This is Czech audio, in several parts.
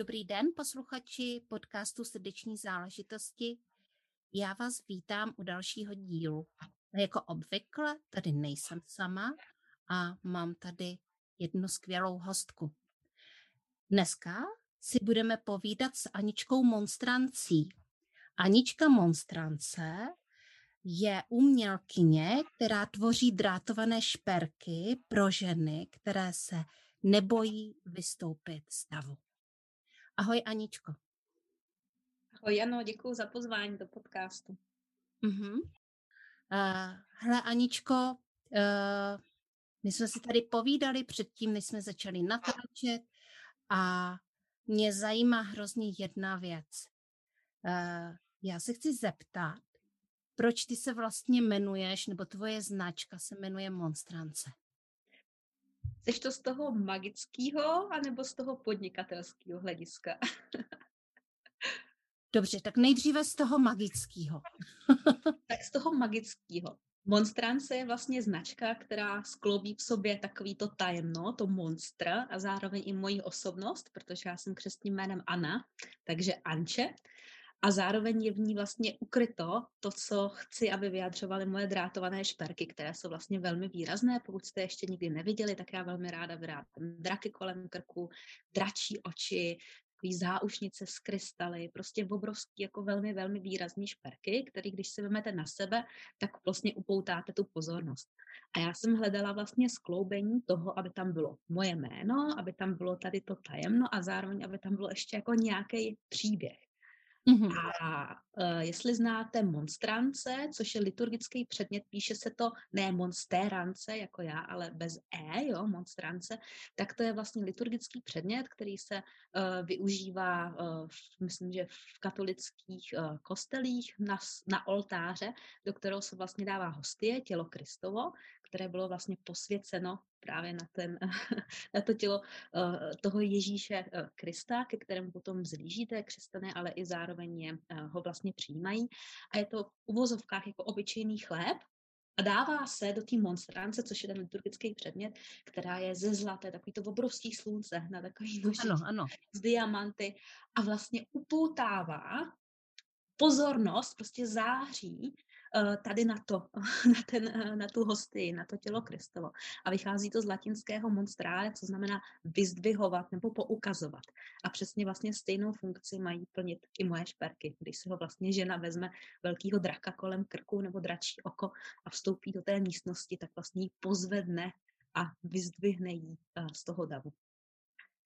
Dobrý den, posluchači podcastu Srdeční záležitosti. Já vás vítám u dalšího dílu. Jako obvykle tady nejsem sama a mám tady jednu skvělou hostku. Dneska si budeme povídat s Aničkou Monstrancí. Anička Monstrance je umělkyně, která tvoří drátované šperky pro ženy, které se nebojí vystoupit z davu. Ahoj Aničko. Ahoj Jano, děkuji za pozvání do podcastu. Uh-huh. Uh, hele Aničko, uh, my jsme si tady povídali předtím, než jsme začali natáčet a mě zajímá hrozně jedna věc. Uh, já se chci zeptat, proč ty se vlastně jmenuješ, nebo tvoje značka se jmenuje Monstrance? Jsi to z toho magického anebo z toho podnikatelského hlediska? Dobře, tak nejdříve z toho magického. tak z toho magického. Monstrance je vlastně značka, která skloubí v sobě takový to tajemno, to monstr a zároveň i moji osobnost, protože já jsem křestním jménem Anna, takže Anče a zároveň je v ní vlastně ukryto to, co chci, aby vyjadřovaly moje drátované šperky, které jsou vlastně velmi výrazné. Pokud jste ještě nikdy neviděli, tak já velmi ráda vyrábím draky kolem krku, dračí oči, takový záušnice z krystaly, prostě obrovský, jako velmi, velmi výrazný šperky, který když si vezmete na sebe, tak vlastně upoutáte tu pozornost. A já jsem hledala vlastně skloubení toho, aby tam bylo moje jméno, aby tam bylo tady to tajemno a zároveň, aby tam bylo ještě jako nějaký příběh. Mm-hmm. A uh, jestli znáte monstrance, což je liturgický předmět, píše se to ne monstérance jako já, ale bez e, jo, monstrance, tak to je vlastně liturgický předmět, který se uh, využívá, uh, v, myslím, že v katolických uh, kostelích na, na oltáře, do kterého se vlastně dává hostie, tělo Kristovo, které bylo vlastně posvěceno právě na, ten, na to tělo eh, toho Ježíše eh, Krista, ke kterému potom zlížíte křesťané, ale i zároveň je, eh, ho vlastně přijímají. A je to v uvozovkách jako obyčejný chléb, a dává se do té monstrance, což je ten liturgický předmět, která je ze zlaté, takový to obrovský slunce na takový noží ano, ano. z diamanty a vlastně upoutává pozornost, prostě září tady na to, na, ten, eh, na tu hosty, na to tělo Kristovo. A vychází to z latinského monstrále, co znamená vyzdvihovat nebo poukazovat. A přesně vlastně stejnou funkci mají plnit i moje šperky. Když si ho vlastně žena vezme velkýho draka kolem krku nebo dračí oko a vstoupí do té místnosti, tak vlastně ji pozvedne a vyzdvihne ji eh, z toho davu.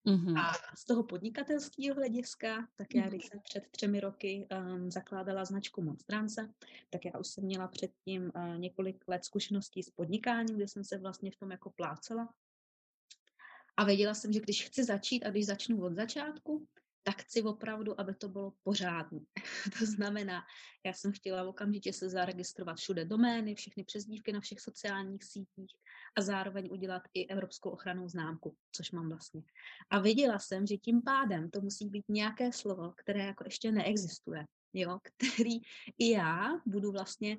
Mm-hmm. A z toho podnikatelského hlediska, tak já, když jsem před třemi roky um, zakládala značku Monstrance, tak já už jsem měla předtím uh, několik let zkušeností s podnikáním, kde jsem se vlastně v tom jako plácela. A věděla jsem, že když chci začít a když začnu od začátku, tak chci opravdu, aby to bylo pořádné. to znamená, já jsem chtěla okamžitě se zaregistrovat všude domény, všechny přezdívky na všech sociálních sítích a zároveň udělat i evropskou ochranou známku, což mám vlastně. A viděla jsem, že tím pádem to musí být nějaké slovo, které jako ještě neexistuje jo, který i já budu vlastně,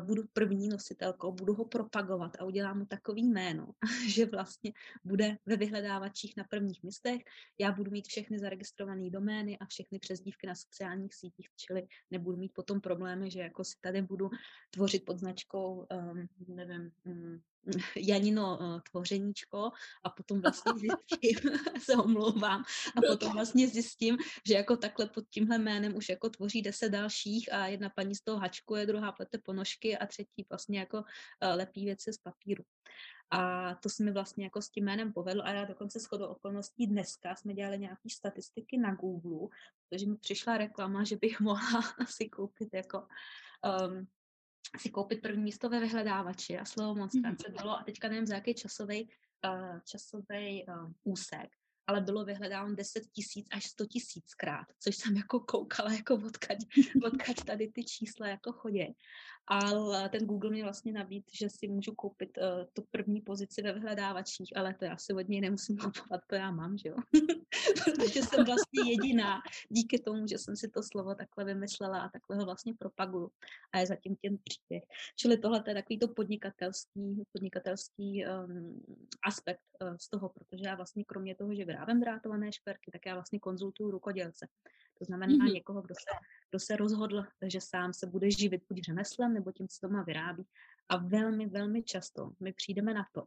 budu první nositelkou, budu ho propagovat a udělám mu takový jméno, že vlastně bude ve vyhledávačích na prvních místech, já budu mít všechny zaregistrované domény a všechny přezdívky na sociálních sítích, čili nebudu mít potom problémy, že jako si tady budu tvořit pod značkou, um, nevím, um, Janino uh, tvořeníčko a potom vlastně zjistím, se omlouvám, a potom vlastně zjistím, že jako takhle pod tímhle jménem už jako tvoří deset dalších a jedna paní z toho hačkuje, druhá plete ponožky a třetí vlastně jako uh, lepí věci z papíru. A to se mi vlastně jako s tím jménem povedlo a já dokonce shodou okolností dneska jsme dělali nějaké statistiky na Google, protože mi přišla reklama, že bych mohla si koupit jako um, si koupit první místo ve vyhledávači a slovo monstrance mm-hmm. bylo a teďka nevím za jaký časový uh, časový uh, úsek, ale bylo vyhledáno 10 tisíc až 100 tisíckrát, což jsem jako koukala, jako odkaď, odkaď tady ty čísla jako chodí. Ale ten Google mě vlastně nabít, že si můžu koupit uh, tu první pozici ve vyhledávačích, ale to já si od něj nemusím kupovat, to já mám, že jo. Protože jsem vlastně jediná díky tomu, že jsem si to slovo takhle vymyslela a takhle ho vlastně propaguju. A je zatím ten příběh. Čili tohle je takový to podnikatelský, podnikatelský um, aspekt uh, z toho, protože já vlastně kromě toho, že vyrábím drátované šperky, tak já vlastně konzultuju rukodělce. To znamená mm-hmm. někoho, kdo se, kdo se rozhodl, že sám se bude živit buď řemeslem, nebo tím, co doma vyrábí. A velmi, velmi často my přijdeme na to,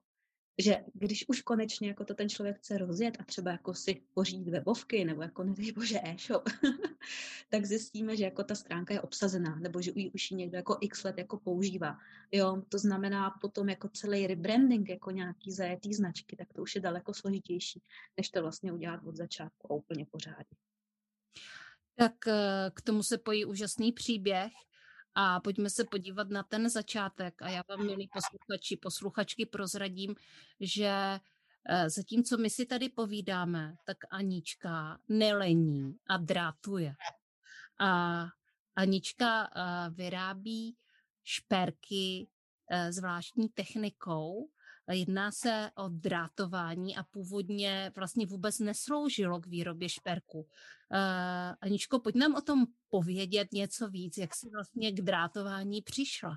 že když už konečně jako to ten člověk chce rozjet a třeba jako si pořídit webovky nebo jako nedej bože e-shop, tak zjistíme, že jako ta stránka je obsazená nebo že už ji někdo jako x let jako používá. Jo, to znamená potom jako celý rebranding jako nějaký zajetý značky, tak to už je daleko složitější, než to vlastně udělat od začátku a úplně pořádně. Tak eh, k tomu se pojí úžasný příběh a pojďme se podívat na ten začátek. A já vám, milí posluchači, posluchačky, prozradím, že eh, zatímco my si tady povídáme, tak Anička nelení a drátuje. A Anička eh, vyrábí šperky zvláštní technikou, Jedná se o drátování a původně vlastně vůbec nesloužilo k výrobě šperku. Uh, Aničko, pojď nám o tom povědět něco víc, jak jsi vlastně k drátování přišla.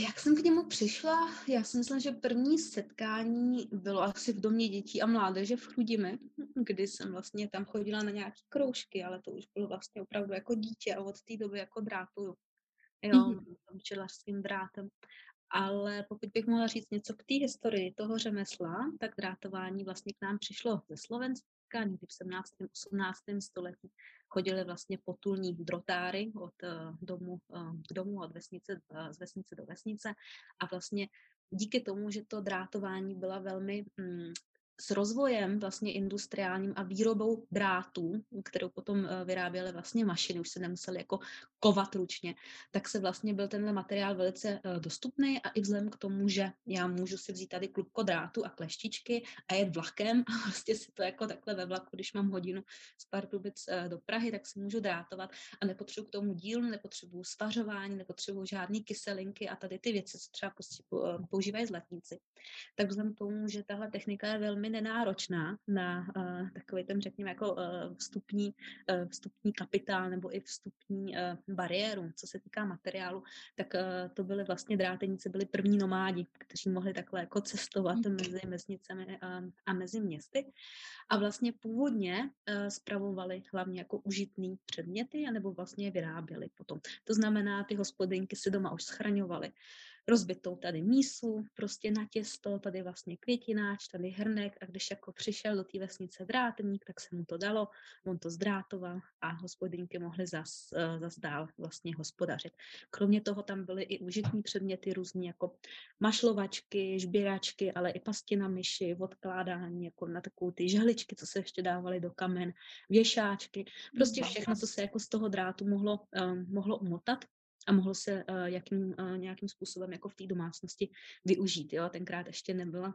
Jak jsem k němu přišla? Já si myslím, že první setkání bylo asi v domě dětí a mládeže v Chrudimi, kdy jsem vlastně tam chodila na nějaké kroužky, ale to už bylo vlastně opravdu jako dítě a od té doby jako drátuju. Jo, mm-hmm. včelařským drátem. Ale pokud bych mohla říct něco k té historii toho řemesla, tak drátování vlastně k nám přišlo ze Slovenska, někdy v 17. 18. století chodili vlastně potulní drotáry od eh, domu eh, k domu, od vesnice, eh, z vesnice do vesnice a vlastně díky tomu, že to drátování byla velmi mm, s rozvojem vlastně industriálním a výrobou drátů, kterou potom eh, vyráběly vlastně mašiny, už se nemuseli jako kovat ručně, tak se vlastně byl tenhle materiál velice eh, dostupný a i vzhledem k tomu, že já můžu si vzít tady klubko drátu a kleštičky a jet vlakem a vlastně si to jako takhle ve vlaku, když mám hodinu z Pardubic eh, do Prahy, tak si můžu drátovat a nepotřebuji k tomu dílnu, nepotřebuji svařování, nepotřebuji žádné kyselinky a tady ty věci, co třeba používají zlatníci. Tak vzhledem k tomu, že tahle technika je velmi velmi nenáročná na uh, takový ten, řekněme, jako uh, vstupní, uh, vstupní kapitál nebo i vstupní uh, bariéru, co se týká materiálu, tak uh, to byly vlastně dráteníci, byli první nomádi, kteří mohli takhle jako cestovat mm. mezi vesnicemi uh, a mezi městy. A vlastně původně uh, spravovali hlavně jako užitný předměty, anebo vlastně je vyráběli potom. To znamená, ty hospodinky si doma už schraňovaly rozbitou tady mísu, prostě na těsto, tady vlastně květináč, tady hrnek a když jako přišel do té vesnice drátník, tak se mu to dalo, on to zdrátoval a hospodinky mohly zas, eh, zas dál vlastně hospodařit. Kromě toho tam byly i užitní předměty různý jako mašlovačky, žběračky, ale i pasti na myši, odkládání jako na takové ty žehličky, co se ještě dávaly do kamen, věšáčky, prostě všechno, co se jako z toho drátu mohlo, um, mohlo umotat a mohlo se uh, jakým, uh, nějakým způsobem jako v té domácnosti využít. Jo? Tenkrát ještě nebyla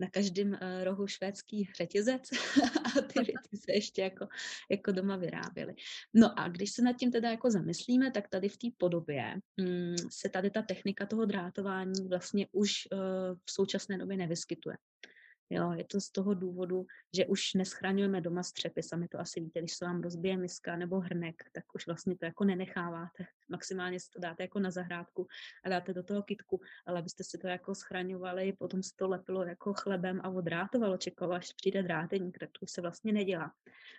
na každém uh, rohu švédský řetězec a ty věci se ještě jako, jako doma vyráběly. No a když se nad tím teda jako zamyslíme, tak tady v té podobě um, se tady ta technika toho drátování vlastně už uh, v současné době nevyskytuje. Jo, je to z toho důvodu, že už neschraňujeme doma střepy, sami to asi víte, když se vám rozbije miska nebo hrnek, tak už vlastně to jako nenecháváte. Maximálně si to dáte jako na zahrádku a dáte do toho kitku, ale abyste si to jako schraňovali, potom se to lepilo jako chlebem a odrátovalo, čekalo, až přijde dráteník, tak to se vlastně nedělá.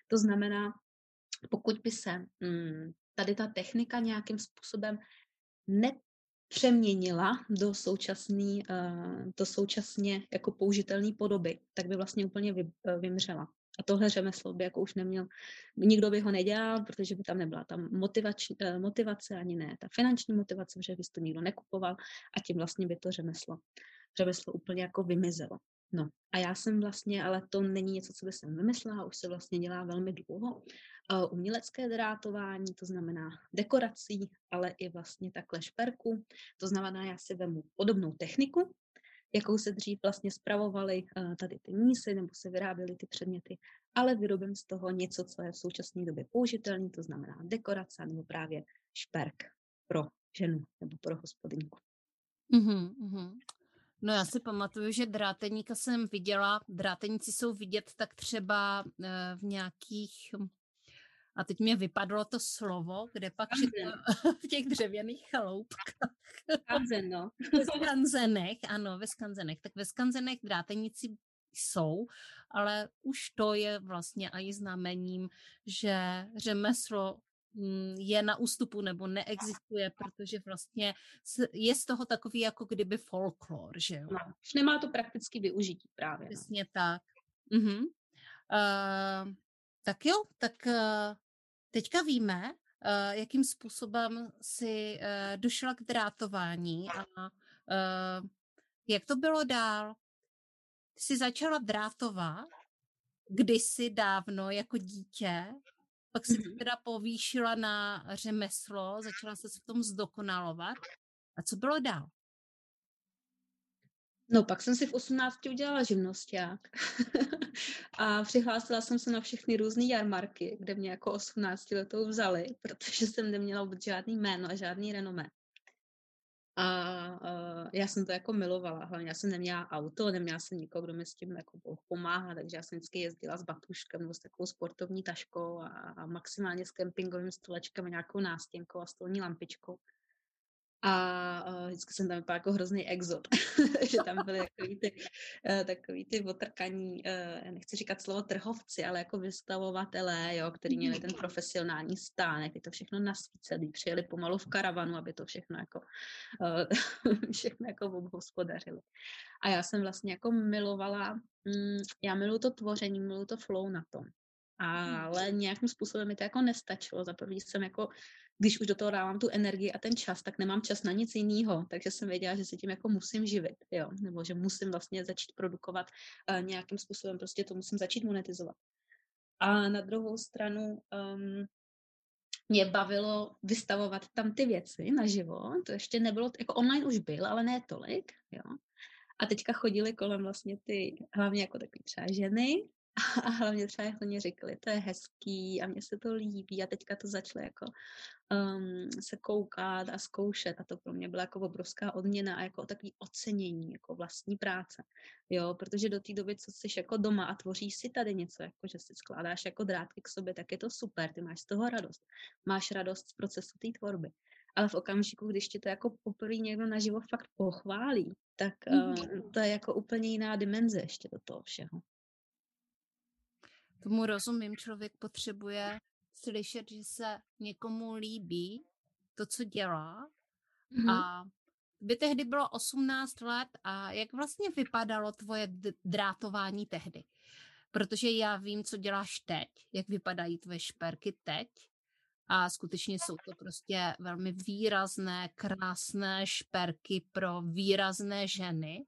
To znamená, pokud by se hmm, tady ta technika nějakým způsobem ne, přeměnila do současný, uh, do současně jako použitelné podoby, tak by vlastně úplně vy, uh, vymřela. A tohle řemeslo by jako už neměl, nikdo by ho nedělal, protože by tam nebyla tam motivač, uh, motivace ani ne ta finanční motivace, protože by to nikdo nekupoval a tím vlastně by to řemeslo, řemeslo úplně jako vymizelo. No a já jsem vlastně, ale to není něco, co by jsem vymyslela, už se vlastně dělá velmi dlouho, umělecké drátování, to znamená dekorací, ale i vlastně takhle šperku. To znamená, já si vemu podobnou techniku, jakou se dřív vlastně spravovaly uh, tady ty mísy nebo se vyráběly ty předměty, ale vyrobím z toho něco, co je v současné době použitelné, to znamená dekorace nebo právě šperk pro ženu nebo pro hospodinku. Mm-hmm, mm-hmm. No já si pamatuju, že dráteníka jsem viděla, dráteníci jsou vidět tak třeba eh, v nějakých, a teď mě vypadlo to slovo, kde pak v těch dřevěných chaloupkách. Skanzen, no. ve skanzenech, ano, ve skanzenech. Tak ve skanzenech dráteníci jsou, ale už to je vlastně i znamením, že řemeslo je na ústupu nebo neexistuje, protože vlastně je z toho takový jako kdyby folklor, že jo? No, už nemá to prakticky využití právě. No. Přesně tak. Mhm. Uh, tak jo, tak uh, teďka víme, uh, jakým způsobem si uh, došla k drátování a uh, jak to bylo dál. Jsi začala drátovat kdysi dávno jako dítě pak se mm-hmm. teda povýšila na řemeslo, začala se v tom zdokonalovat. A co bylo dál? No, pak jsem si v 18 udělala živnosták a přihlásila jsem se na všechny různé jarmarky, kde mě jako 18 letou vzali, protože jsem neměla vůbec žádný jméno a žádný renomé. A uh, já jsem to jako milovala, hlavně já jsem neměla auto, neměla jsem nikoho, kdo mi s tím jako pomáhá, takže já jsem vždycky jezdila s batuškem nebo s takovou sportovní taškou a, a maximálně s kempingovým stolečkem a nějakou nástěnkou a stolní lampičkou. A uh, vždycky jsem tam vypadala jako hrozný exot, že tam byly takový ty, uh, takový ty otrkaní, uh, nechci říkat slovo trhovci, ale jako vystavovatelé, jo, který měli ten profesionální stánek, ty to všechno nasvícený, přijeli pomalu v karavanu, aby to všechno jako, všechno jako obhospodařili. A já jsem vlastně jako milovala, mm, já miluji to tvoření, miluji to flow na tom. Ale nějakým způsobem mi to jako nestačilo. Za prvý jsem jako když už do toho dávám tu energii a ten čas, tak nemám čas na nic jiného, takže jsem věděla, že se tím jako musím živit, jo, nebo že musím vlastně začít produkovat uh, nějakým způsobem, prostě to musím začít monetizovat. A na druhou stranu um, mě bavilo vystavovat tam ty věci naživo, to ještě nebylo, jako online už byl, ale ne tolik, jo. A teďka chodili kolem vlastně ty, hlavně jako takový třeba ženy, a hlavně třeba jako mě řekli, to je hezký a mně se to líbí a teďka to začalo jako um, se koukat a zkoušet a to pro mě byla jako obrovská odměna a jako takový ocenění jako vlastní práce, jo, protože do té doby, co jsi jako doma a tvoříš si tady něco, jako že si skládáš jako drátky k sobě, tak je to super, ty máš z toho radost, máš radost z procesu té tvorby. Ale v okamžiku, když ti to jako poprvé někdo naživo fakt pochválí, tak uh, to je jako úplně jiná dimenze ještě do toho všeho. Tomu rozumím, člověk potřebuje slyšet, že se někomu líbí to, co dělá. Mm-hmm. A by tehdy bylo 18 let a jak vlastně vypadalo tvoje drátování tehdy? Protože já vím, co děláš teď, jak vypadají tvoje šperky teď a skutečně jsou to prostě velmi výrazné, krásné šperky pro výrazné ženy,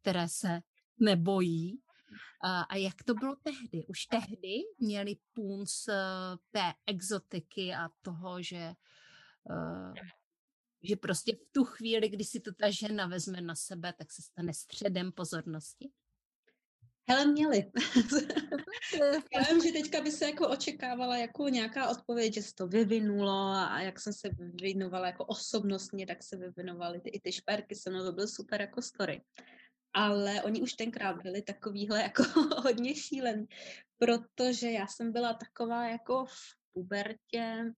které se nebojí a, jak to bylo tehdy? Už tehdy měli punc uh, té exotiky a toho, že, uh, že prostě v tu chvíli, kdy si to ta žena vezme na sebe, tak se stane středem pozornosti? Hele, měli. Já vím, že teďka by se jako očekávala jako nějaká odpověď, že se to vyvinulo a jak jsem se vyvinovala jako osobnostně, tak se vyvinovaly ty, i ty šperky se mnou, to byl super jako story ale oni už tenkrát byli takovýhle jako hodně šílený, protože já jsem byla taková jako v pubertě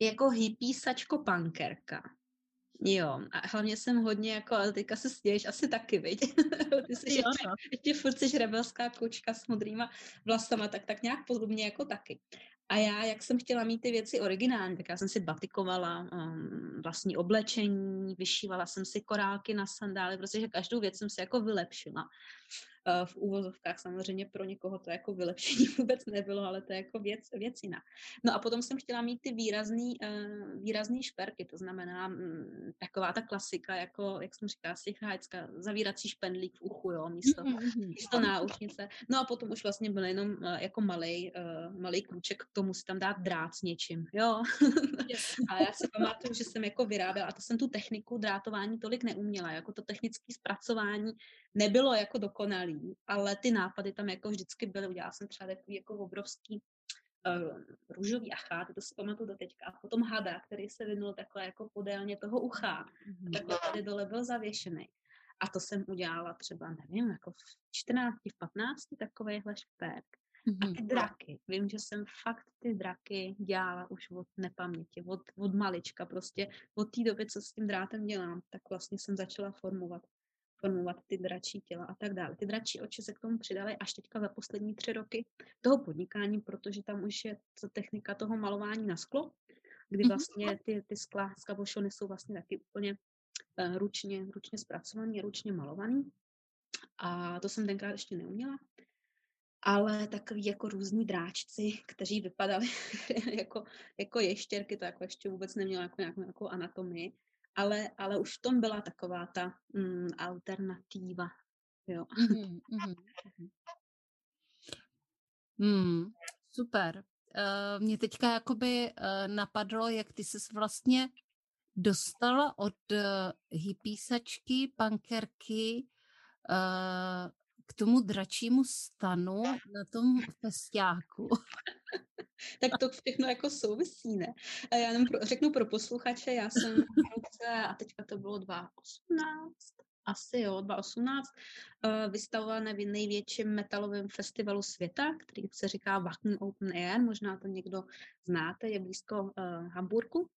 jako hippie sačko pankerka. Jo, a hlavně jsem hodně jako, ale teďka se stěješ asi taky, viď? Ty jsi jo, ještě, no. ještě furt jsi rebelská kočka s modrýma vlasama, tak tak nějak podobně jako taky. A já, jak jsem chtěla mít ty věci originální, tak já jsem si batikovala um, vlastní oblečení, vyšívala jsem si korálky na sandály, protože každou věc jsem si jako vylepšila. Eh, v úvozovkách. Samozřejmě pro někoho to jako vylepšení vůbec nebylo, ale to je jako věc, věc jiná. No a potom jsem chtěla mít ty výrazný, eh, výrazný šperky, to znamená mm, taková ta klasika, jako, jak jsem říkala, stichácká, zavírací špendlík v uchu, jo, místo, mm-hmm. místo náušnice. No a potom už vlastně byl jenom eh, jako malý malý krůček k tomu si tam dát drát s něčím, jo. a já si pamatuju, že jsem jako vyráběla, a to jsem tu techniku drátování tolik neuměla, jako to technické zpracování nebylo jako dokonalý, ale ty nápady tam jako vždycky byly. Udělala jsem třeba takový jako obrovský uh, růžový achát, to si pamatuju do teďka. A potom hada, který se vynul takhle jako podélně toho ucha. Mm-hmm. Takhle tady dole byl zavěšený. A to jsem udělala třeba, nevím, jako v 14, v 15 takovýhle šperk. Mm-hmm. A ty draky, vím, že jsem fakt ty draky dělala už od nepaměti, od, od malička prostě, od té doby, co s tím drátem dělám, tak vlastně jsem začala formovat formovat ty dračí těla a tak dále. Ty dračí oči se k tomu přidaly až teďka za poslední tři roky toho podnikání, protože tam už je ta technika toho malování na sklo, kdy mhm. vlastně ty, ty skla z kabošony jsou vlastně taky úplně uh, ručně, ručně zpracovaný, ručně malovaný. A to jsem tenkrát ještě neuměla. Ale takový jako různí dráčci, kteří vypadali jako, jako ještěrky, to jako ještě vůbec nemělo jako nějakou, nějakou anatomii, ale, ale už v tom byla taková ta mm, alternativa. Jo. Mm-hmm, mm-hmm. Mm, super. Uh, mě teďka jakoby uh, napadlo, jak ty jsi vlastně dostala od uh, hypísačky, pankerky uh, k tomu dračímu stanu na tom festiáku. tak to všechno jako souvisí, ne? A já jenom pro, řeknu pro posluchače, já jsem roce, a teďka to bylo 2018, asi jo, 2018, uh, vystavovala na největším metalovém festivalu světa, který se říká Wacken Open Air, možná to někdo znáte, je blízko uh, Hamburgu.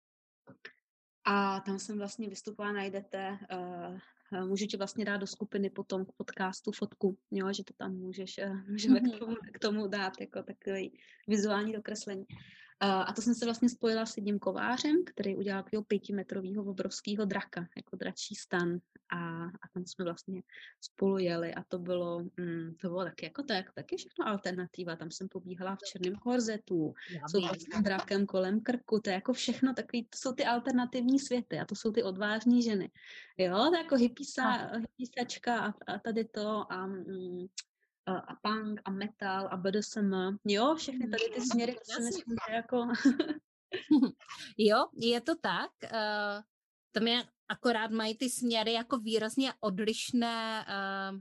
A tam jsem vlastně vystupovala, najdete uh, můžu ti vlastně dát do skupiny potom k podcastu fotku, jo, že to tam můžeš, eh, můžeme k tomu, k tomu dát jako takový vizuální dokreslení. A to jsem se vlastně spojila s jedním kovářem, který udělal takového pětimetrového obrovského draka, jako dračí stan. A, a tam jsme vlastně spolu jeli a to bylo, mm, to bylo taky jako tak, taky všechno alternativa. Tam jsem pobíhala v černém korzetu, s vlastně drakem kolem krku, to je jako všechno takový, to jsou ty alternativní světy a to jsou ty odvážní ženy. Jo, to je jako hypísa, hypísačka a, a tady to a mm, a punk a metal a BDSM, jo, všechny tady ty směry, to si myslím, že jako... jo, je to tak. Uh, tam je akorát mají ty směry jako výrazně odlišné uh,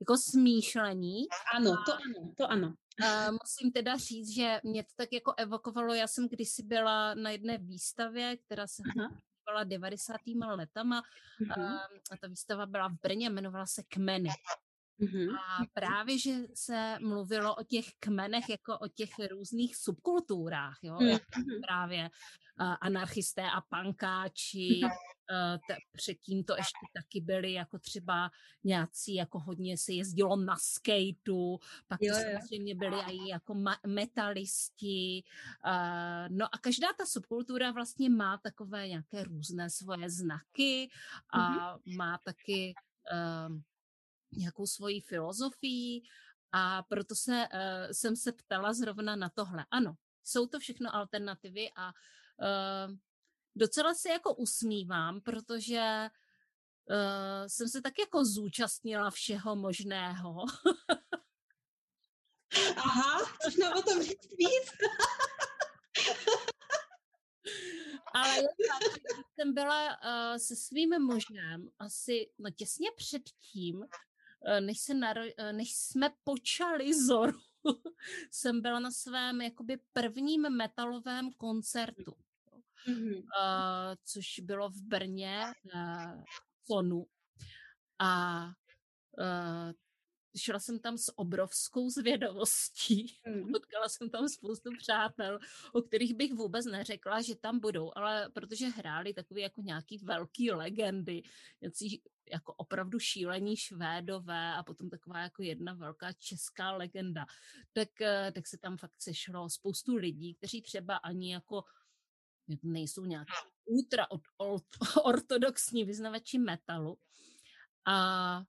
jako smýšlení. Ano, to ano, to ano. Uh, musím teda říct, že mě to tak jako evokovalo, já jsem kdysi byla na jedné výstavě, která se byla 90. letama uh, a ta výstava byla v Brně, jmenovala se Kmeny. Mm-hmm. A právě, že se mluvilo o těch kmenech jako o těch různých subkulturách, jo, mm-hmm. právě uh, anarchisté a pankáči, uh, t- předtím to ještě taky byly jako třeba nějací, jako hodně se jezdilo na skateu, pak jo, to samozřejmě byli i jako ma- metalisti, uh, no a každá ta subkultura vlastně má takové nějaké různé svoje znaky a mm-hmm. má taky uh, nějakou svoji filozofii a proto se, uh, jsem se ptala zrovna na tohle. Ano, jsou to všechno alternativy a uh, docela se jako usmívám, protože uh, jsem se tak jako zúčastnila všeho možného. Aha, což nám o tom říct víc. Ale já jsem byla uh, se svým možném asi no, těsně předtím, než, se naro- eh, než jsme počali Zoru, jsem byla na svém jakoby prvním metalovém koncertu, mm-hmm. uh, což bylo v Brně na Sonu. A uh, šla jsem tam s obrovskou zvědavostí. Mm. Potkala jsem tam spoustu přátel, o kterých bych vůbec neřekla, že tam budou, ale protože hráli takové jako nějaký velký legendy, něcí jako opravdu šílení švédové a potom taková jako jedna velká česká legenda, tak, eh, tak se tam fakt sešlo spoustu lidí, kteří třeba ani jako nejsou nějak ultra ortodoxní vyznavači metalu. A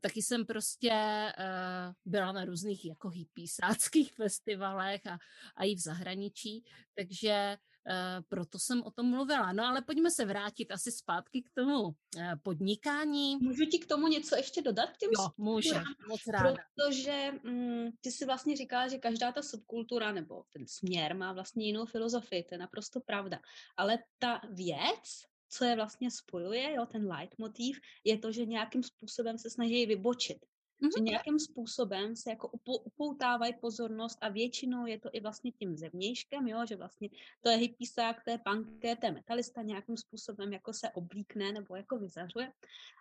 taky jsem prostě uh, byla na různých jako hippiesáckých festivalech a, a i v zahraničí, takže Uh, proto jsem o tom mluvila. No ale pojďme se vrátit asi zpátky k tomu uh, podnikání. Můžu ti k tomu něco ještě dodat? Těm jo, může, moc ráda. Protože mm, ty si vlastně říkala, že každá ta subkultura nebo ten směr má vlastně jinou filozofii, to je naprosto pravda. Ale ta věc, co je vlastně spojuje, jo, ten leitmotiv, je to, že nějakým způsobem se snaží vybočit. Mm-hmm. Že nějakým způsobem se jako upoutávají pozornost a většinou je to i vlastně tím zevnějškem, jo, že vlastně to je hippisák, to je punker, to je metalista, nějakým způsobem jako se oblíkne nebo jako vyzařuje.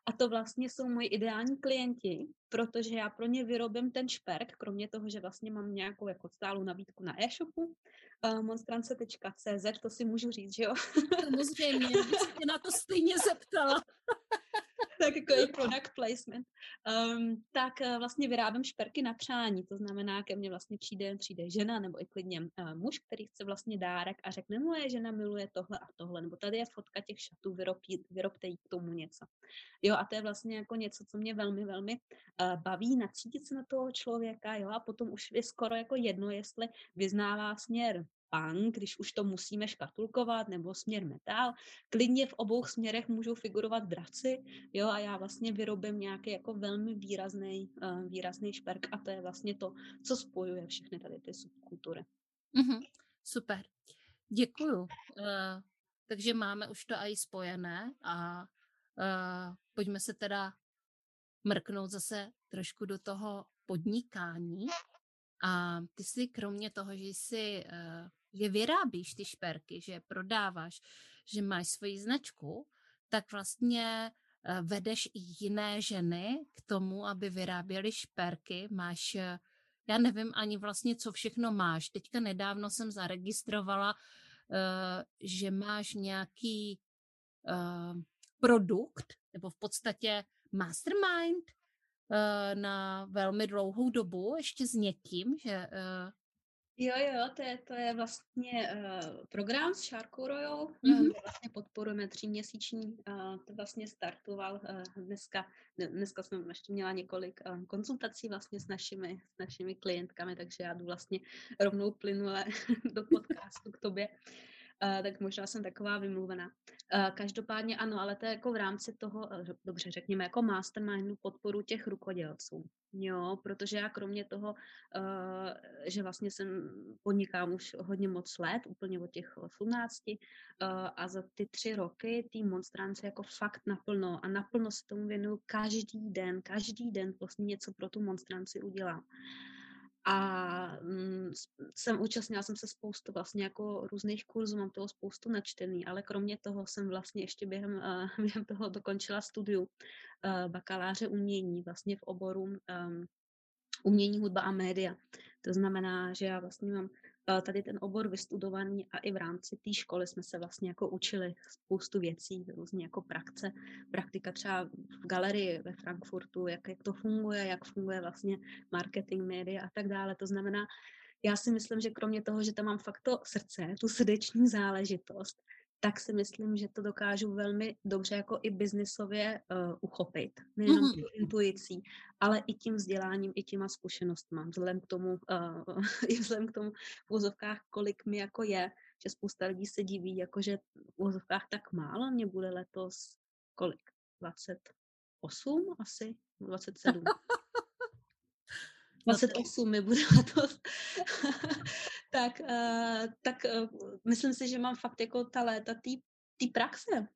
A to vlastně jsou moji ideální klienti, protože já pro ně vyrobím ten šperk, kromě toho, že vlastně mám nějakou jako stálou nabídku na e-shopu, uh, monstrance.cz, to si můžu říct, že jo? Samozřejmě, bych se na to stejně zeptala. tak jako je product placement, um, tak uh, vlastně vyrábím šperky na přání, to znamená, ke mně vlastně přijde, přijde žena nebo i klidně uh, muž, který chce vlastně dárek a řekne, moje žena miluje tohle a tohle, nebo tady je fotka těch šatů, vyrobí, vyrobte jí k tomu něco. Jo, a to je vlastně jako něco, co mě velmi, velmi uh, baví, nacítit se na toho člověka, jo, a potom už je skoro jako jedno, jestli vyznává směr punk, když už to musíme škatulkovat, nebo směr metal. Klidně v obou směrech můžou figurovat draci, jo, a já vlastně vyrobím nějaký jako velmi výrazný, uh, výrazný šperk a to je vlastně to, co spojuje všechny tady ty subkultury. Mm-hmm, super. Děkuju. Uh, takže máme už to i spojené a uh, pojďme se teda mrknout zase trošku do toho podnikání. A ty si kromě toho, že jsi uh, že vyrábíš ty šperky, že prodáváš, že máš svoji značku, tak vlastně eh, vedeš i jiné ženy k tomu, aby vyráběly šperky. Máš, eh, já nevím ani vlastně, co všechno máš. Teďka nedávno jsem zaregistrovala, eh, že máš nějaký produkt, nebo v podstatě mastermind na velmi dlouhou dobu, ještě s někým, že Jo, jo, to je, to je vlastně uh, program s Sharkou Royal, mm-hmm. vlastně podporujeme tříměsíční, uh, to vlastně startoval uh, dneska, dneska jsem ještě měla několik uh, konzultací vlastně s našimi, s našimi klientkami, takže já jdu vlastně rovnou plynule do podcastu k tobě. Uh, tak možná jsem taková vymluvená. Uh, každopádně ano, ale to je jako v rámci toho, uh, dobře řekněme, jako mastermindu podporu těch rukodělců. Jo, protože já kromě toho, že vlastně jsem podnikám už hodně moc let, úplně od těch 18 uh, a za ty tři roky tý monstrance jako fakt naplno a naplno se tomu věnuju každý den, každý den vlastně něco pro tu monstranci udělám. A mm, jsem účastnila jsem se spoustu vlastně jako různých kurzů, mám toho spoustu načtený, ale kromě toho jsem vlastně ještě během, uh, během toho dokončila studiu uh, bakaláře umění vlastně v oboru um, umění, hudba a média. To znamená, že já vlastně mám tady ten obor vystudovaný a i v rámci té školy jsme se vlastně jako učili spoustu věcí, různě jako praxe, praktika třeba v galerii ve Frankfurtu, jak, jak to funguje, jak funguje vlastně marketing, média a tak dále. To znamená, já si myslím, že kromě toho, že tam mám fakt to srdce, tu srdeční záležitost, tak si myslím, že to dokážu velmi dobře jako i biznisově uh, uchopit. Nejenom mm-hmm. intuicí, ale i tím vzděláním, i těma zkušenostmi. Vzhledem k tomu, uh, i vzhledem k tomu v úzovkách, kolik mi jako je, že spousta lidí se diví, jako že v úzovkách tak málo, mě bude letos kolik? 28 asi? 27. 28 mi bude letos. tak, uh, tak uh, myslím si, že mám fakt jako ta léta té praxe.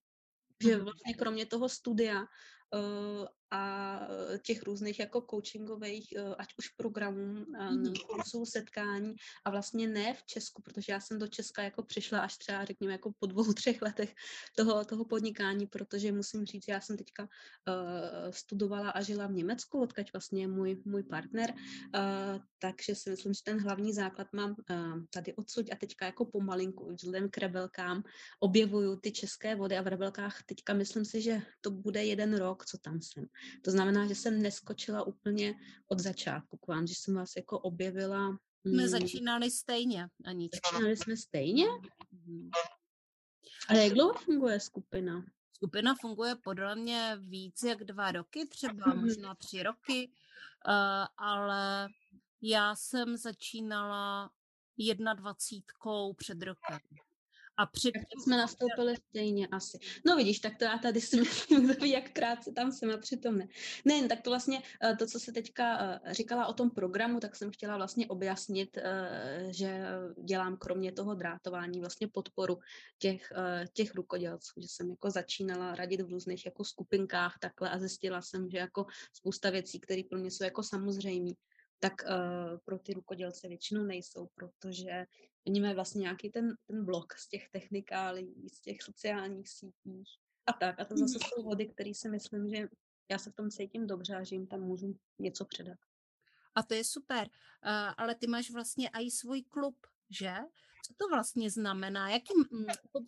Že mhm. vlastně kromě toho studia uh, a těch různých jako coachingových, eh, ať už programů, mm kursů, setkání a vlastně ne v Česku, protože já jsem do Česka jako přišla až třeba řekněme jako po dvou, třech letech toho, toho podnikání, protože musím říct, já jsem teďka uh, studovala a žila v Německu, odkaď vlastně můj, můj partner, uh, takže si myslím, že ten hlavní základ mám uh, tady odsud a teďka jako pomalinku, vzhledem k rebelkám, objevuju ty české vody a v rebelkách teďka myslím si, že to bude jeden rok, co tam jsem. To znamená, že jsem neskočila úplně od začátku k vám, že jsem vás jako objevila. My hmm, začínali stejně, Anička. Začínali jsme stejně? Mm. Ale jak dlouho funguje skupina? Skupina funguje podle mě víc jak dva roky, třeba možná tři roky, uh, ale já jsem začínala jedna dvacítkou před rokem. A před... Tak jsme nastoupili stejně asi. No vidíš, tak to já tady si myslím, kdo ví, jak krátce tam jsem a přitom ne. Ne, tak to vlastně, eh, to, co se teďka eh, říkala o tom programu, tak jsem chtěla vlastně objasnit, eh, že dělám kromě toho drátování vlastně podporu těch, těch rukodělců, že jsem jako začínala radit v různých jako skupinkách takhle a zjistila jsem, že jako spousta věcí, které pro mě jsou jako samozřejmé, tak uh, pro ty rukodělce většinou nejsou, protože oni mají vlastně nějaký ten, ten blok z těch technikálí, z těch sociálních sítí a tak. A to zase jsou vody, které si myslím, že já se v tom cítím dobře a že jim tam můžu něco předat. A to je super. Uh, ale ty máš vlastně i svůj klub, že? Co to vlastně znamená? Jaký, mm,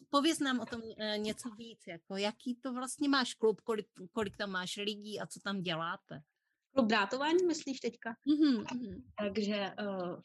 pověz nám o tom uh, něco víc. Jako, jaký to vlastně máš klub, kolik, kolik tam máš lidí a co tam děláte? Klub drátování myslíš teďka? Mm-hmm. Takže uh,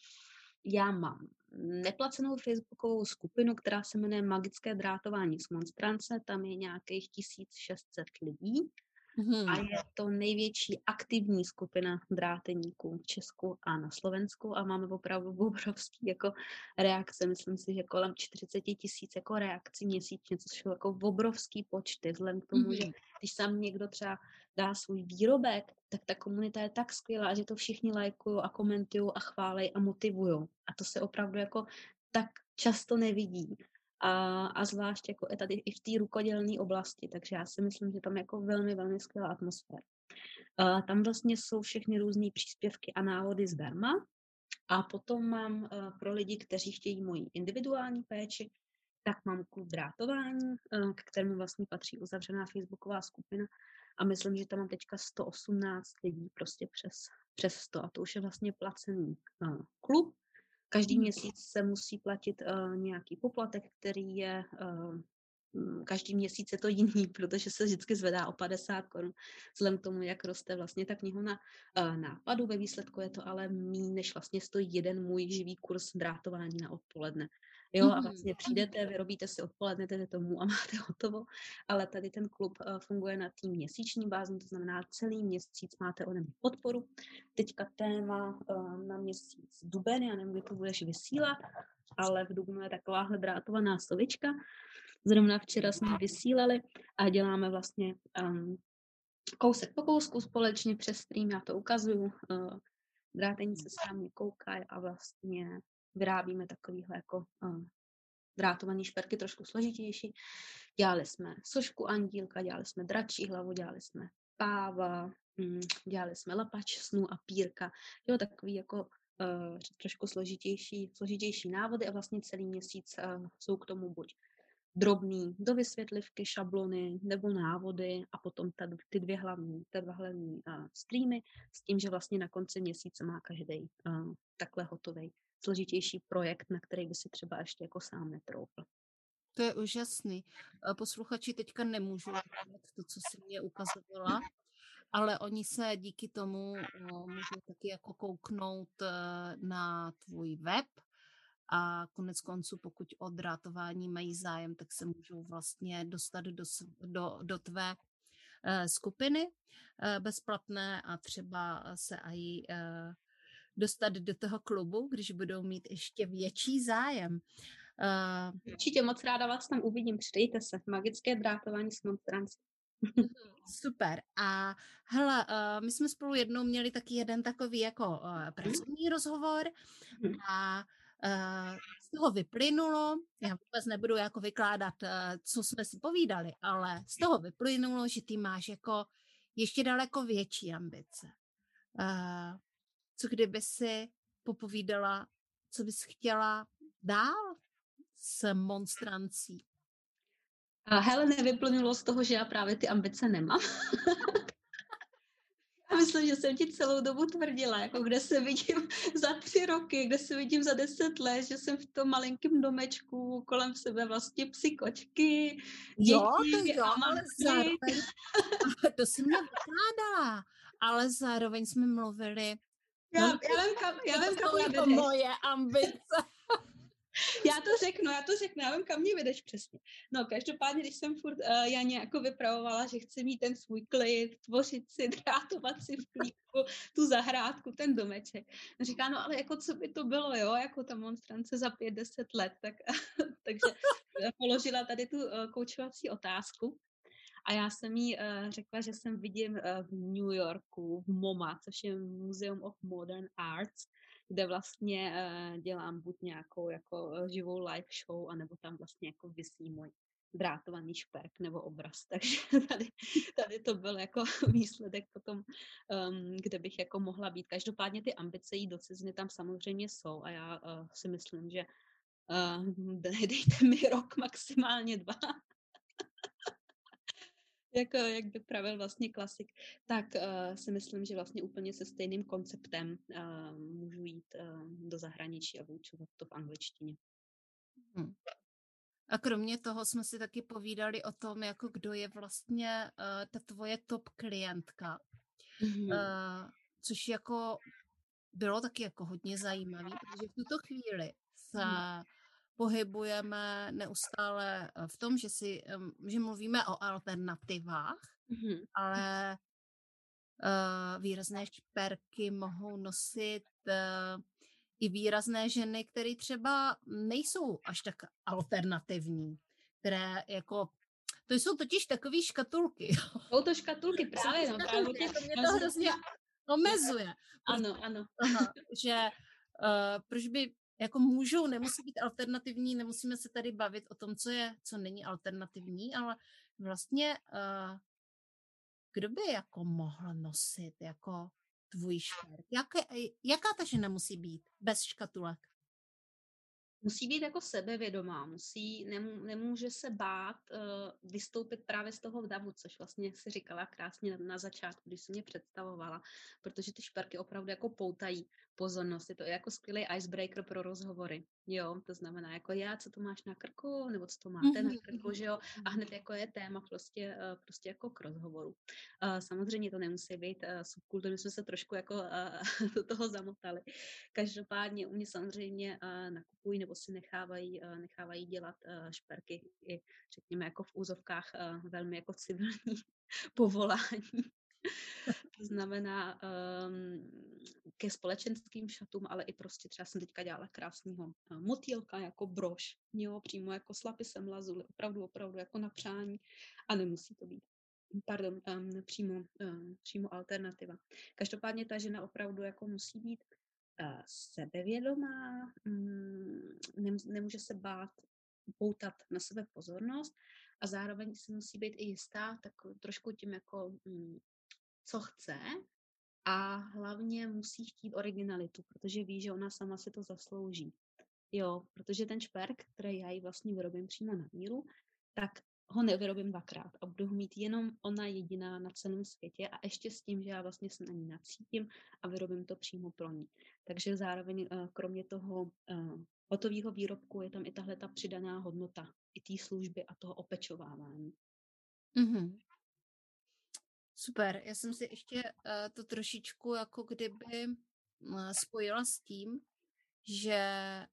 já mám neplacenou facebookovou skupinu, která se jmenuje Magické drátování z Monstrance. Tam je nějakých 1600 lidí. Hmm. A je to největší aktivní skupina dráteníků v Česku a na Slovensku a máme opravdu obrovský jako reakce. Myslím si, že kolem 40 tisíc jako reakcí měsíčně, což jsou jako obrovský počty, vzhledem k tomu, hmm. že když sám někdo třeba dá svůj výrobek, tak ta komunita je tak skvělá, že to všichni lajkují a komentují a chválej a motivují. A to se opravdu jako tak často nevidí a, a zvlášť jako je tady i v té rukodělné oblasti, takže já si myslím, že tam je jako velmi, velmi skvělá atmosféra. Uh, tam vlastně jsou všechny různé příspěvky a návody zdarma a potom mám uh, pro lidi, kteří chtějí moji individuální péči, tak mám klub drátování, uh, k kterému vlastně patří uzavřená facebooková skupina a myslím, že tam mám teďka 118 lidí prostě přes, přes 100 a to už je vlastně placený uh, klub, Každý hmm. měsíc se musí platit uh, nějaký poplatek, který je uh, každý měsíc je to jiný, protože se vždycky zvedá o 50 korun, vzhledem k tomu, jak roste vlastně ta knihovna uh, nápadu. Ve výsledku je to ale méně, než vlastně stojí jeden můj živý kurz drátování na odpoledne. Jo, a mm-hmm. vlastně přijdete, vyrobíte si odpoledne, jdete domů a máte hotovo, ale tady ten klub uh, funguje na tým měsíční bázi, to znamená celý měsíc máte ode mě podporu. Teďka téma uh, na měsíc duben, já nevím, kdy to budeš vysílat, ale v dubnu je takováhle drátovaná slovička. Zrovna včera jsme vysílali a děláme vlastně um, kousek po kousku společně přes stream, já to ukazuju. Uh, drátenice se na mě koukají a vlastně vyrábíme takovýhle jako uh, drátovaný šperky, trošku složitější. Dělali jsme sošku andílka, dělali jsme dračí hlavu, dělali jsme páva, um, dělali jsme lapač snů a pírka. Jo, takový jako uh, trošku složitější, složitější návody a vlastně celý měsíc uh, jsou k tomu buď drobný do vysvětlivky, šablony nebo návody a potom ta, ty dvě hlavní, ty dva hlavní uh, streamy s tím, že vlastně na konci měsíce má každý uh, takhle hotový složitější projekt, na který by si třeba ještě jako sám netroufl. To je úžasný. Posluchači teďka nemůžu to, co si mě ukazovala, ale oni se díky tomu můžou taky jako kouknout e, na tvůj web a konec konců, pokud o drátování mají zájem, tak se můžou vlastně dostat do, do, do tvé skupiny bezplatné a třeba se i dostat do toho klubu, když budou mít ještě větší zájem. Uh, Určitě moc ráda vás tam uvidím, přidejte se. Magické drátování s monstranci. Super. A hele, uh, my jsme spolu jednou měli taky jeden takový jako uh, pracovní rozhovor mhm. a uh, z toho vyplynulo, já vůbec nebudu jako vykládat, uh, co jsme si povídali, ale z toho vyplynulo, že ty máš jako ještě daleko větší ambice. Uh, co kdyby si popovídala, co bys chtěla dál s monstrancí? A hele, nevyplnilo z toho, že já právě ty ambice nemám. já myslím, že jsem ti celou dobu tvrdila, jako kde se vidím za tři roky, kde se vidím za deset let, že jsem v tom malinkém domečku, kolem sebe vlastně psy, kočky, děti jo, to jo, ale zároveň, to si mě vykládala, ale zároveň jsme mluvili já, no, já vím, kam, já vím, kam jako moje ambice. já to řeknu, já to řeknu, já vím, kam mě vedeš přesně. No, každopádně, když jsem furt uh, Janě jako vypravovala, že chci mít ten svůj klid, tvořit si, drátovat si v klídku, tu zahrádku, ten domeček. Říká, no ale jako co by to bylo, jo, jako ta monstrance za pět, deset let, tak, takže položila tady tu uh, koučovací otázku. A já jsem jí uh, řekla, že jsem vidím uh, v New Yorku, v MoMA, což je Museum of Modern Arts, kde vlastně uh, dělám buď nějakou jako živou live show, anebo tam vlastně jako vysí můj drátovaný šperk nebo obraz. Takže tady, tady to byl jako výsledek potom, um, kde bych jako mohla být. Každopádně ty ambice jí do cizny tam samozřejmě jsou a já uh, si myslím, že uh, dejte mi rok, maximálně dva jak, jak by pravil vlastně klasik, tak uh, si myslím, že vlastně úplně se stejným konceptem uh, můžu jít uh, do zahraničí a vyučovat to v angličtině. Hmm. A kromě toho jsme si taky povídali o tom, jako kdo je vlastně uh, ta tvoje top klientka. Mm-hmm. Uh, což jako bylo taky jako hodně zajímavé, protože v tuto chvíli se mm pohybujeme neustále eh, v tom, že, si, že mluvíme o alternativách, mm-hmm. ale uh, výrazné šperky mohou nosit uh, i výrazné ženy, které třeba nejsou až tak alternativní, které jako to jsou totiž takové škatulky. Jsou to škatulky, právě. No, právě to mě to hrozně omezuje. Ano, ano. Aha, že uh, proč by jako můžou, nemusí být alternativní, nemusíme se tady bavit o tom, co je, co není alternativní, ale vlastně uh, kdo by jako mohl nosit jako tvůj šperk? Jaké, jaká ta žena musí být bez škatulek? Musí být jako sebevědomá, musí, nemů, nemůže se bát uh, vystoupit právě z toho davu, což vlastně si říkala krásně na, začátku, když si mě představovala, protože ty šperky opravdu jako poutají pozornost. Je to jako skvělý icebreaker pro rozhovory. Jo, to znamená jako já, co to máš na krku, nebo co to máte mm-hmm. na mhm, krku, že jo, a hned jako je téma prostě, uh, prostě jako k rozhovoru. Uh, samozřejmě to nemusí být uh, subkultury, jsme se trošku jako do toho zamotali. Každopádně u mě samozřejmě nakupují nebo si nechávají, nechávají dělat šperky i, řekněme, jako v úzovkách velmi jako civilní povolání. To znamená um, ke společenským šatům, ale i prostě třeba jsem teďka dělala krásného uh, motýlka jako brož, jo, přímo jako s lapisem lazuli, opravdu, opravdu jako na přání a nemusí to být pardon, um, přímo, um, přímo alternativa. Každopádně ta žena opravdu jako musí být uh, sebevědomá, um, nemůže se bát poutat na sebe pozornost a zároveň si musí být i jistá tak trošku tím jako um, co chce a hlavně musí chtít originalitu, protože ví, že ona sama si to zaslouží. Jo, protože ten šperk, který já jí vlastně vyrobím přímo na míru, tak ho nevyrobím dvakrát a budu ho mít jenom ona jediná na celém světě a ještě s tím, že já vlastně se na ní nacítím a vyrobím to přímo pro ní. Takže zároveň eh, kromě toho eh, hotového výrobku je tam i tahle ta přidaná hodnota i té služby a toho opečovávání. Mm-hmm. Super, já jsem si ještě uh, to trošičku jako kdyby uh, spojila s tím, že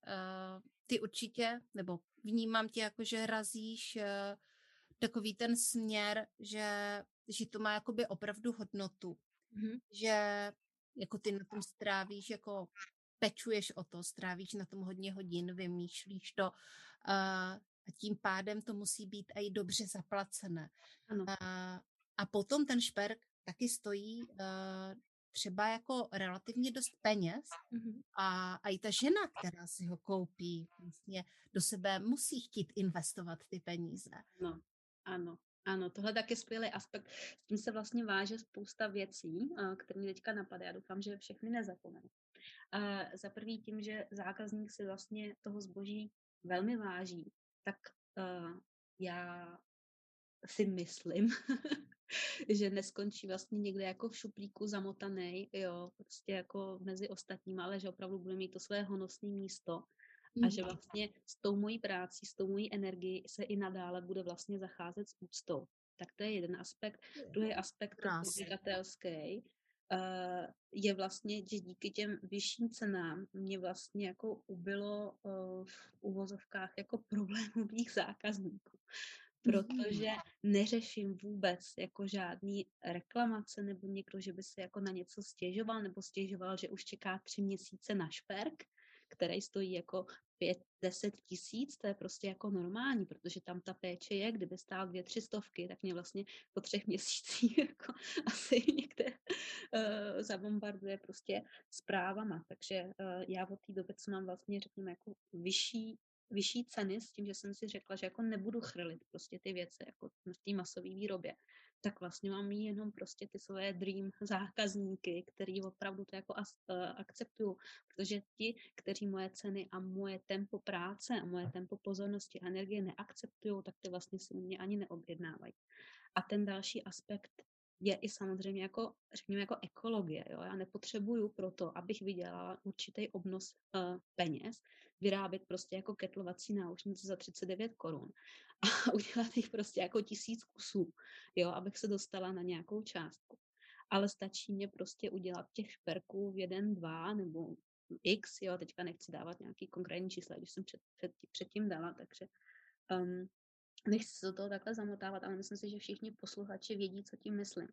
uh, ty určitě, nebo vnímám tě jako, že razíš uh, takový ten směr, že, že to má jakoby opravdu hodnotu. Mm-hmm. Že jako ty na tom strávíš, jako pečuješ o to, strávíš na tom hodně hodin, vymýšlíš to uh, a tím pádem to musí být i dobře zaplacené. Ano. Uh, a potom ten šperk taky stojí uh, třeba jako relativně dost peněz mm-hmm. a, a i ta žena, která si ho koupí, vlastně do sebe musí chtít investovat ty peníze. No, ano, ano, tohle taky skvělý aspekt. S tím se vlastně váže spousta věcí, uh, které mě teďka napadá. Já doufám, že všechny nezapomenu. Uh, za prvý tím, že zákazník si vlastně toho zboží velmi váží, tak uh, já si myslím, že neskončí vlastně někde jako v šuplíku zamotaný, jo, prostě jako mezi ostatními, ale že opravdu bude mít to své honosné místo a že mhm. vlastně s tou mojí prácí, s tou mojí energií se i nadále bude vlastně zacházet s úctou. Tak to je jeden aspekt. Druhý aspekt podnikatelský uh, je vlastně, že díky těm vyšším cenám mě vlastně jako ubylo uh, v uvozovkách jako problémových zákazníků protože neřeším vůbec jako žádný reklamace nebo někdo, že by se jako na něco stěžoval nebo stěžoval, že už čeká tři měsíce na šperk, který stojí jako pět, deset tisíc, to je prostě jako normální, protože tam ta péče je, kdyby stál dvě, tři stovky, tak mě vlastně po třech měsících jako asi někde uh, zabombarduje prostě zprávama. Takže uh, já od té doby, co mám vlastně, řekněme, jako vyšší vyšší ceny s tím, že jsem si řekla, že jako nebudu chrlit prostě ty věci jako v té masové výrobě, tak vlastně mám jenom prostě ty svoje dream zákazníky, který opravdu to jako uh, akceptují, protože ti, kteří moje ceny a moje tempo práce a moje tempo pozornosti a energie neakceptují, tak ty vlastně si u mě ani neobjednávají. A ten další aspekt je i samozřejmě jako, řekněme, jako ekologie. Jo? Já nepotřebuju proto, abych vydělala určitý obnos uh, peněz, vyrábět prostě jako ketlovací náušnice za 39 korun a udělat jich prostě jako tisíc kusů, jo, abych se dostala na nějakou částku. Ale stačí mě prostě udělat těch šperků v jeden, dva nebo x, jo, teďka nechci dávat nějaký konkrétní čísla, když jsem před, před, předtím dala, takže um, nechci se do toho takhle zamotávat, ale myslím si, že všichni posluchači vědí, co tím myslím.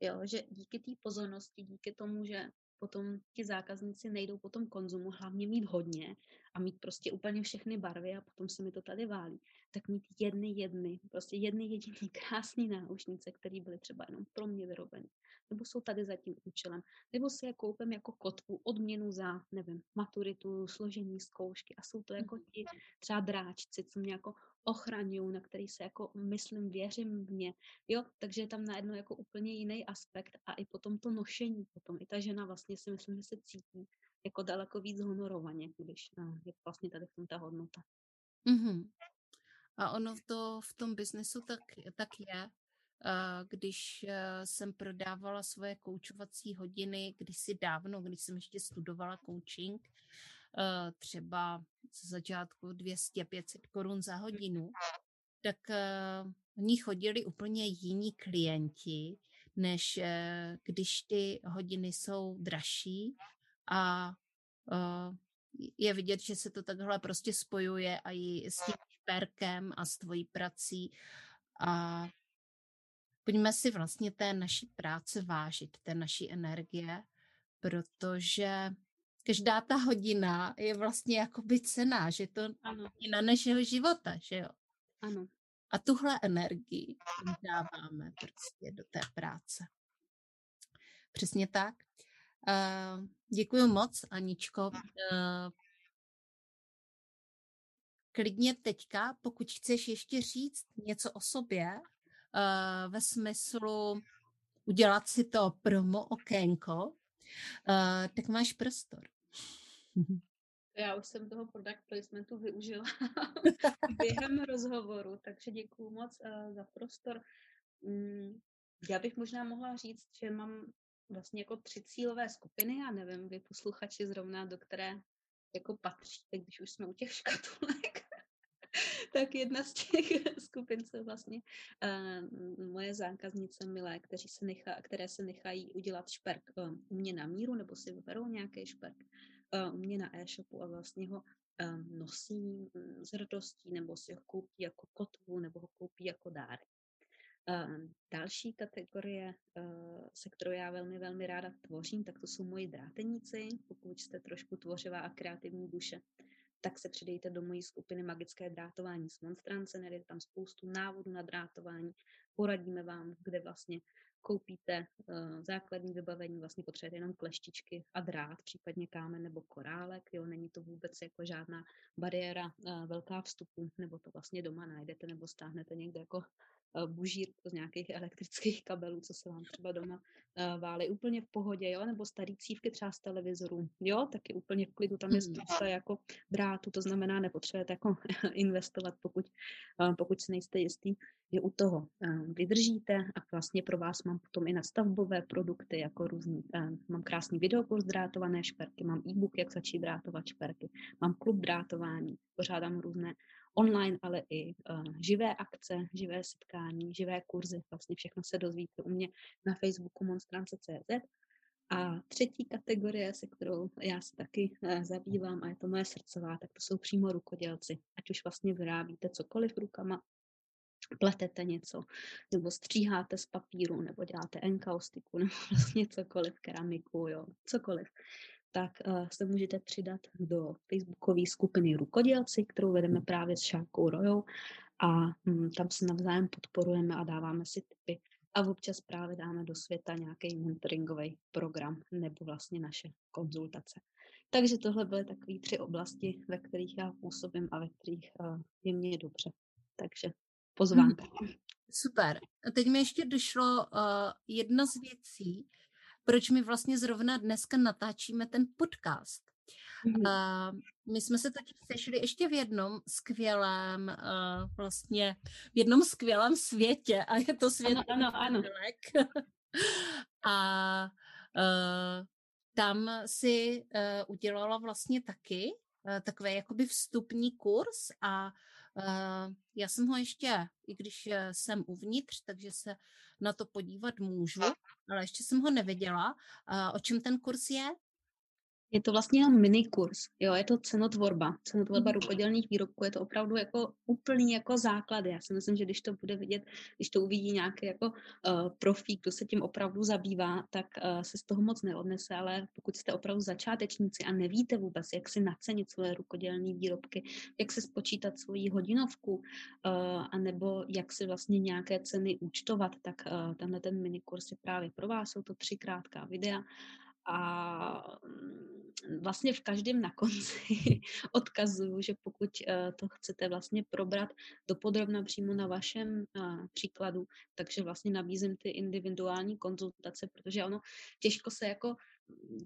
Jo, že díky té pozornosti, díky tomu, že potom ti zákazníci nejdou po tom konzumu, hlavně mít hodně a mít prostě úplně všechny barvy a potom se mi to tady válí, tak mít jedny jedny, prostě jedny jediný krásný náušnice, které byly třeba jenom pro mě vyrobeny, nebo jsou tady za tím účelem, nebo si je koupím jako kotvu, odměnu za, nevím, maturitu, složení zkoušky a jsou to jako mhm. ti třeba dráčci, co mě jako ochraňují, na který se jako myslím, věřím v ně, jo, takže je tam najednou jako úplně jiný aspekt a i potom to nošení, potom i ta žena vlastně si myslím, že se cítí jako daleko víc honorovaně, když uh, je vlastně tady v tom ta hodnota. Mm-hmm. A ono to v tom biznesu tak, tak je. Když e, jsem prodávala svoje koučovací hodiny kdysi dávno, když jsem ještě studovala coaching, třeba z začátku 200-500 korun za hodinu, tak v ní chodili úplně jiní klienti, než když ty hodiny jsou dražší a je vidět, že se to takhle prostě spojuje a i s tím šperkem a s tvojí prací. A pojďme si vlastně té naší práce vážit, té naší energie, protože každá ta hodina je vlastně jakoby cená, že to ano. hodina našeho života, že jo? Ano. A tuhle energii dáváme prostě do té práce. Přesně tak. Uh, děkuji moc, Aničko. Uh, klidně teďka, pokud chceš ještě říct něco o sobě, uh, ve smyslu udělat si to promo okénko, uh, tak máš prostor. Já už jsem toho product placementu využila během rozhovoru, takže děkuji moc uh, za prostor. Mm, já bych možná mohla říct, že mám vlastně jako tři cílové skupiny, já nevím, vy posluchači zrovna, do které jako patříte, když už jsme u těch škatulek, tak jedna z těch skupin jsou vlastně uh, moje zákaznice milé, kteří se nechá, které se nechají udělat šperk uh, u mě na míru, nebo si vyberou nějaký šperk uh, u mě na e-shopu a vlastně ho nosí um, s radostí, nebo si ho koupí jako kotvu, nebo ho koupí jako dárek. Další kategorie, uh, se kterou já velmi, velmi ráda tvořím, tak to jsou moji dráteníci, pokud jste trošku tvořivá a kreativní duše tak se přidejte do mojí skupiny Magické drátování s Monstrance, najdete tam spoustu návodů na drátování, poradíme vám, kde vlastně koupíte uh, základní vybavení, vlastně potřebujete jenom kleštičky a drát, případně kámen nebo korálek, jo, není to vůbec jako žádná bariéra uh, velká vstupu, nebo to vlastně doma najdete, nebo stáhnete někde jako Eh, bužír z nějakých elektrických kabelů, co se vám třeba doma uh, válí. Úplně v pohodě, jo, nebo starý cívky třeba z televizoru, jo, taky úplně v klidu, tam je hmm. spousta jako drátu, to znamená, nepotřebujete jako investovat, pokud, uh, pokud si nejste jistý, že u toho vydržíte. A vlastně pro vás mám potom i nastavbové produkty, jako různý, mám krásný videokurs drátované šperky, mám e-book, jak začít drátovat šperky, mám klub drátování, pořádám různé online, ale i uh, živé akce, živé setkání, živé kurzy, vlastně všechno se dozvíte u mě na Facebooku monstrance.cz A třetí kategorie, se kterou já se taky eh, zabývám a je to moje srdcová, tak to jsou přímo rukodělci. Ať už vlastně vyrábíte cokoliv rukama, pletete něco, nebo stříháte z papíru, nebo děláte enkaustiku, nebo vlastně cokoliv, keramiku, jo, cokoliv, tak uh, se můžete přidat do facebookové skupiny Rukodělci, kterou vedeme právě s Šárkou Rojou a um, tam se navzájem podporujeme a dáváme si tipy a občas právě dáme do světa nějaký mentoringový program nebo vlastně naše konzultace. Takže tohle byly takové tři oblasti, ve kterých já působím a ve kterých uh, je mě dobře. Takže pozvánka. Hmm. Super. A teď mi ještě došlo uh, jedna z věcí, proč my vlastně zrovna dneska natáčíme ten podcast. Mm-hmm. Uh, my jsme se teď sešli ještě v jednom skvělém, uh, vlastně v jednom skvělém světě a je to svět ano, ano, ano. a uh, tam si uh, udělala vlastně taky uh, takový jakoby vstupní kurz a uh, já jsem ho ještě, i když jsem uvnitř, takže se na to podívat můžu, ale ještě jsem ho neviděla. Uh, o čem ten kurz je? Je to vlastně jenom mini kurz, jo, je to cenotvorba, cenotvorba mm. rukodělných výrobků, je to opravdu jako úplný jako základ. Já si myslím, že když to bude vidět, když to uvidí nějaký jako uh, profík, kdo se tím opravdu zabývá, tak uh, se z toho moc neodnese, ale pokud jste opravdu začátečníci a nevíte vůbec, jak si nacenit svoje rukodělné výrobky, jak se spočítat svoji hodinovku, uh, anebo jak si vlastně nějaké ceny účtovat, tak uh, tenhle ten mini kurz je právě pro vás, jsou to tři krátká videa, a vlastně v každém na konci odkazuju, že pokud eh, to chcete vlastně probrat dopodrobna přímo na vašem eh, příkladu, takže vlastně nabízím ty individuální konzultace, protože ono těžko se jako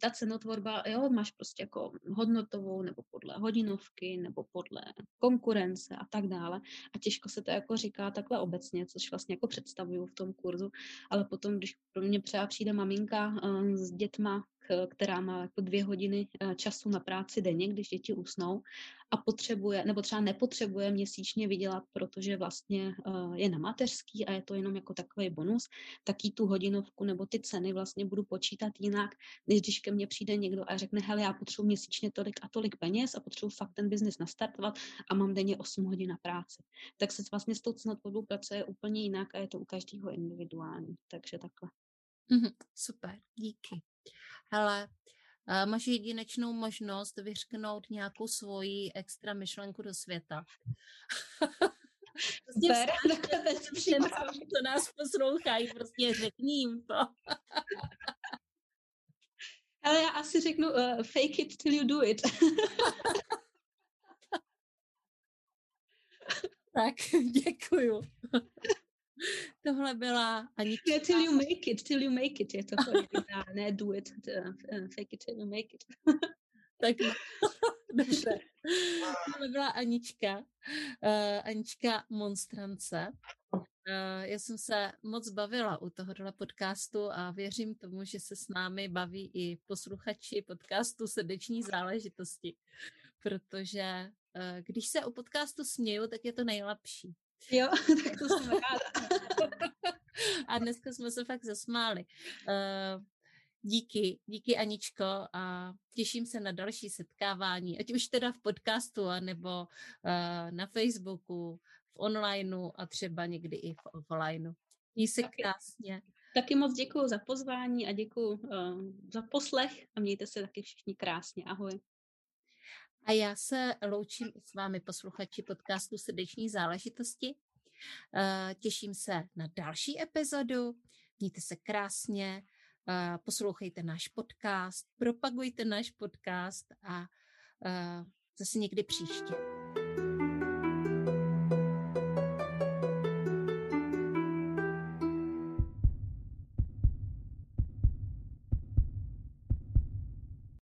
ta cenotvorba, jo, máš prostě jako hodnotovou nebo podle hodinovky nebo podle konkurence a tak dále. A těžko se to jako říká takhle obecně, což vlastně jako představuju v tom kurzu, ale potom, když pro mě třeba přijde maminka uh, s dětma, která má jako dvě hodiny uh, času na práci denně, když děti usnou a potřebuje, nebo třeba nepotřebuje měsíčně vydělat, protože vlastně uh, je na mateřský a je to jenom jako takový bonus, tak jí tu hodinovku nebo ty ceny vlastně budu počítat jinak, než když ke mně přijde někdo a řekne, hele, já potřebuji měsíčně tolik a tolik peněz a potřebuji fakt ten biznis nastartovat a mám denně 8 hodin na práci. Tak se vlastně s tou cenotvorbou pracuje úplně jinak a je to u každého individuální. Takže takhle. Mm-hmm, super, díky. Hele, máš jedinečnou možnost vyřknout nějakou svoji extra myšlenku do světa. prostě všem, co nás poslouchají, prostě řekni jim to. Ale já asi řeknu uh, fake it till you do it. tak, děkuju. Tohle byla ani... Yeah, till you make it, till you make it, je to ne do it, uh, fake it till you make it. tak dobře. Tohle byla Anička, uh, Anička Monstrance. Uh, já jsem se moc bavila u tohohle podcastu a věřím tomu, že se s námi baví i posluchači podcastu Srdeční záležitosti, protože uh, když se u podcastu směju, tak je to nejlepší. Jo, tak to jsem ráda. a dneska jsme se fakt zasmáli. Uh, díky, díky Aničko a těším se na další setkávání, ať už teda v podcastu, nebo uh, na Facebooku, v onlineu a třeba někdy i v offlineu. Jí se taky, krásně. Taky moc děkuji za pozvání a děkuji uh, za poslech a mějte se taky všichni krásně. Ahoj. A já se loučím i s vámi posluchači podcastu Srdeční záležitosti. Uh, těším se na další epizodu. Mějte se krásně, uh, poslouchejte náš podcast, propagujte náš podcast a uh, zase někdy příště.